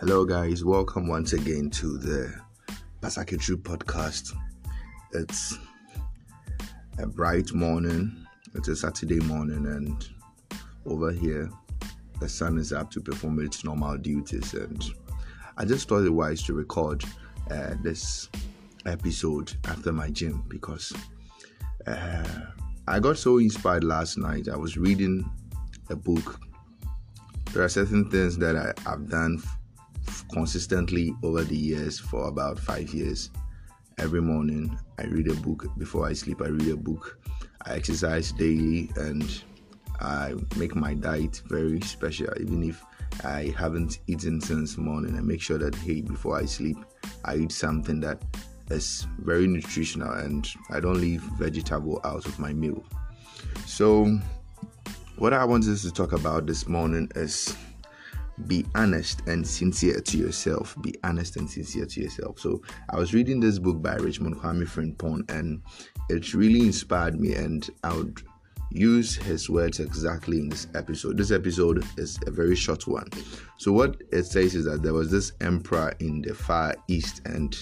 Hello, guys. Welcome once again to the Pasaketru podcast. It's a bright morning. It's a Saturday morning, and over here, the sun is up to perform its normal duties. And I just thought it wise to record uh, this episode after my gym because uh, I got so inspired last night. I was reading a book. There are certain things that I, have done consistently over the years for about five years. Every morning, I read a book. Before I sleep, I read a book. I exercise daily and I make my diet very special. Even if I haven't eaten since morning, I make sure that hey, before I sleep, I eat something that is very nutritional and I don't leave vegetable out of my meal. So, what I wanted to talk about this morning is be honest and sincere to yourself. Be honest and sincere to yourself. So I was reading this book by Richmond Kwame Frimpong, and it really inspired me. And I would use his words exactly in this episode. This episode is a very short one. So what it says is that there was this emperor in the far east, and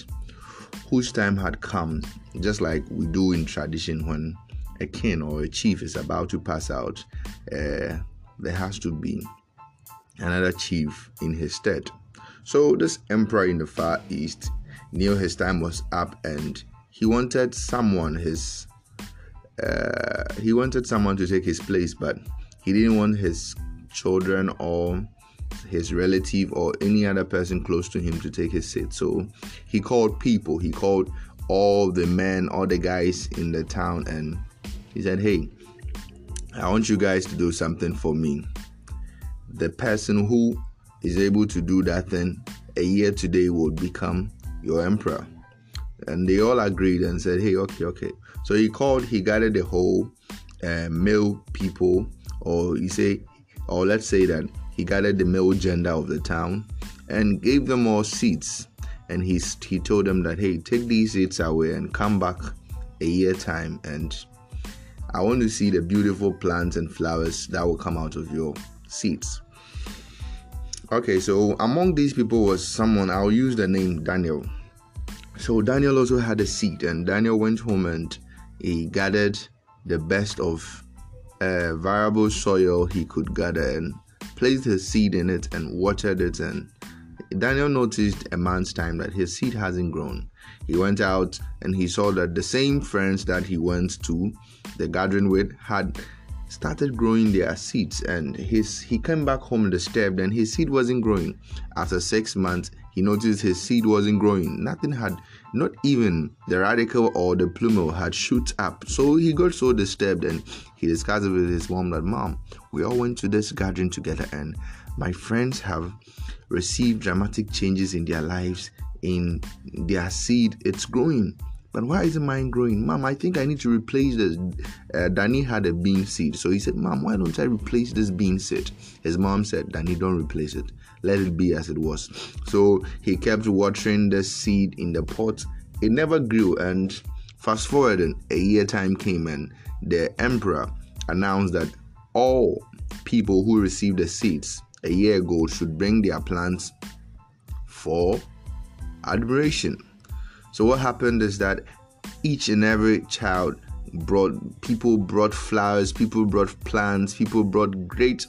whose time had come, just like we do in tradition when a king or a chief is about to pass out. Uh, there has to be another chief in his stead. So this emperor in the far east knew his time was up and he wanted someone his uh, he wanted someone to take his place, but he didn't want his children or his relative or any other person close to him to take his seat. So he called people, he called all the men, all the guys in the town, and he said, Hey, I want you guys to do something for me the person who is able to do that thing a year today will become your emperor. And they all agreed and said, hey, okay, okay. So he called, he gathered the whole uh, male people, or he say, or let's say that he gathered the male gender of the town and gave them all seats. And he, he told them that, hey, take these seats away and come back a year time. And I want to see the beautiful plants and flowers that will come out of your seats. Okay, so among these people was someone, I'll use the name Daniel. So Daniel also had a seed, and Daniel went home and he gathered the best of uh, variable soil he could gather and placed his seed in it and watered it. And Daniel noticed a month's time that his seed hasn't grown. He went out and he saw that the same friends that he went to the gathering with had started growing their seeds and his he came back home disturbed and his seed wasn't growing. After six months he noticed his seed wasn't growing. Nothing had not even the radicle or the plumule had shoot up. So he got so disturbed and he discussed it with his mom that mom we all went to this gathering together and my friends have received dramatic changes in their lives in their seed. It's growing but why isn't mine growing? Mom, I think I need to replace this. Uh, Danny had a bean seed. So he said, Mom, why don't I replace this bean seed? His mom said, Danny, don't replace it. Let it be as it was. So he kept watering the seed in the pot. It never grew. And fast forward, a year time came and the emperor announced that all people who received the seeds a year ago should bring their plants for admiration. So what happened is that each and every child brought people brought flowers, people brought plants, people brought great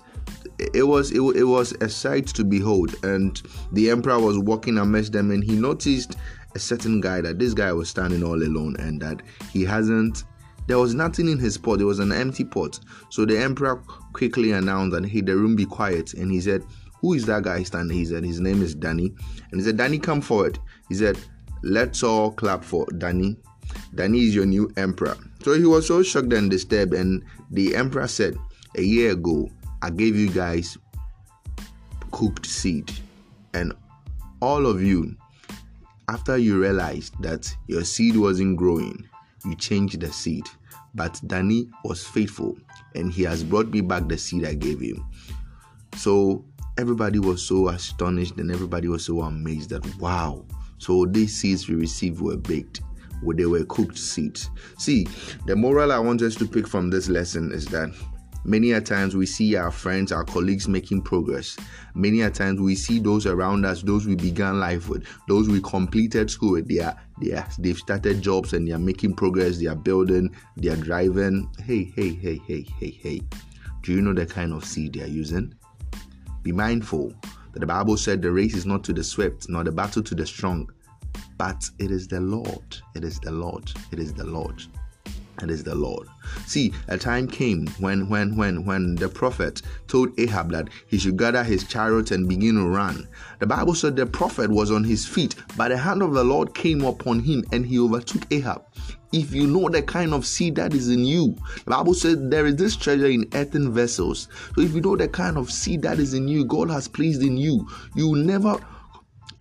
it was it, it was a sight to behold and the emperor was walking amidst them and he noticed a certain guy that this guy was standing all alone and that he hasn't there was nothing in his pot, there was an empty pot. So the emperor quickly announced that hey the room be quiet and he said, Who is that guy standing? He said his name is Danny. And he said, Danny, come forward. He said, Let's all clap for Danny. Danny is your new emperor. So he was so shocked and disturbed, and the emperor said, A year ago, I gave you guys cooked seed, and all of you, after you realized that your seed wasn't growing, you changed the seed. But Danny was faithful, and he has brought me back the seed I gave him. So everybody was so astonished, and everybody was so amazed that wow so these seeds we received were baked, where they were cooked seeds. See, the moral I want us to pick from this lesson is that Many a times we see our friends, our colleagues making progress. Many a times we see those around us, those we began life with, those we completed school with. They are, they are, they've started jobs and they are making progress. They are building, they are driving. Hey, hey, hey, hey, hey, hey. Do you know the kind of seed they are using? Be mindful that the Bible said the race is not to the swift, nor the battle to the strong, but it is the Lord. It is the Lord. It is the Lord and is the Lord. See, a time came when when when when the prophet told Ahab that he should gather his chariot and begin to run. The Bible said the prophet was on his feet, but the hand of the Lord came upon him and he overtook Ahab. If you know the kind of seed that is in you, the Bible said there is this treasure in earthen vessels. So if you know the kind of seed that is in you, God has placed in you, you will never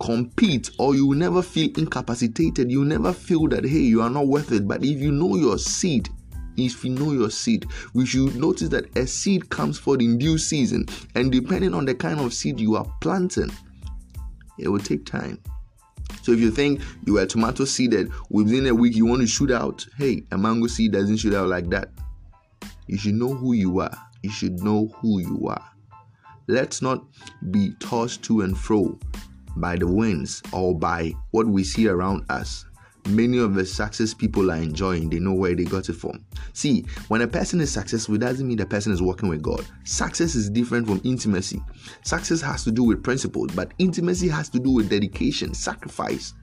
compete or you will never feel incapacitated. You will never feel that, hey, you are not worth it. But if you know your seed, if you know your seed, we should notice that a seed comes forth in due season. And depending on the kind of seed you are planting, it will take time. So if you think you are tomato seeded within a week, you want to shoot out, hey, a mango seed doesn't shoot out like that. You should know who you are. You should know who you are. Let's not be tossed to and fro by the winds or by what we see around us. Many of the success people are enjoying, they know where they got it from. See, when a person is successful, it doesn't mean the person is working with God. Success is different from intimacy. Success has to do with principles, but intimacy has to do with dedication, sacrifice.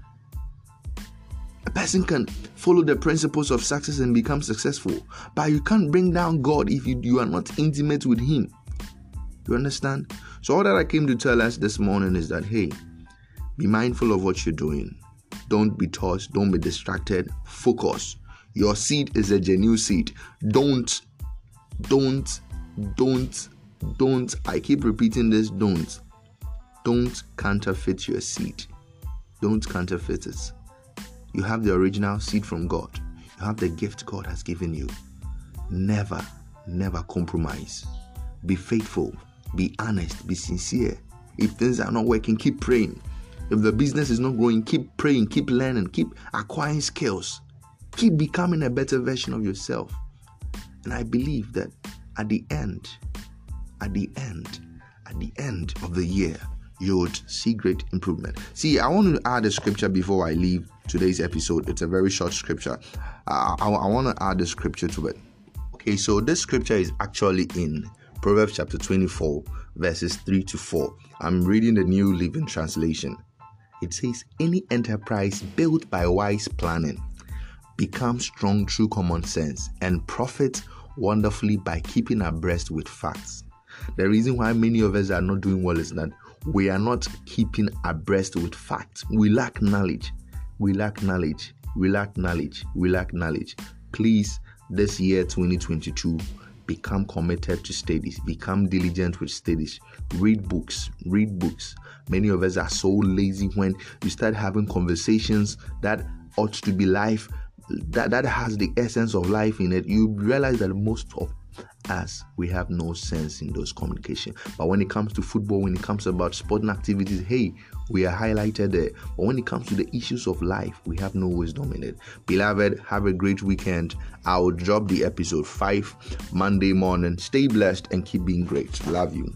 A person can follow the principles of success and become successful, but you can't bring down God if you, you are not intimate with Him. You understand? So, all that I came to tell us this morning is that hey, be mindful of what you're doing. Don't be tossed, don't be distracted. Focus. Your seed is a genuine seed. Don't, don't, don't, don't. I keep repeating this don't. Don't counterfeit your seed. Don't counterfeit it. You have the original seed from God, you have the gift God has given you. Never, never compromise. Be faithful, be honest, be sincere. If things are not working, keep praying. If the business is not growing, keep praying, keep learning, keep acquiring skills, keep becoming a better version of yourself. And I believe that at the end, at the end, at the end of the year, you would see great improvement. See, I want to add a scripture before I leave today's episode. It's a very short scripture. Uh, I, I want to add the scripture to it. Okay, so this scripture is actually in Proverbs chapter 24, verses 3 to 4. I'm reading the New Living Translation. It says, Any enterprise built by wise planning becomes strong through common sense and profits wonderfully by keeping abreast with facts. The reason why many of us are not doing well is that we are not keeping abreast with facts. We lack knowledge. We lack knowledge. We lack knowledge. We lack knowledge. Please, this year 2022, become committed to studies. Become diligent with studies. Read books. Read books. Many of us are so lazy when you start having conversations that ought to be life, that, that has the essence of life in it. You realize that most of us we have no sense in those communication. But when it comes to football when it comes about sporting activities hey we are highlighted there. But when it comes to the issues of life we have no wisdom in it. Beloved have a great weekend. I will drop the episode 5 monday morning. Stay blessed and keep being great. Love you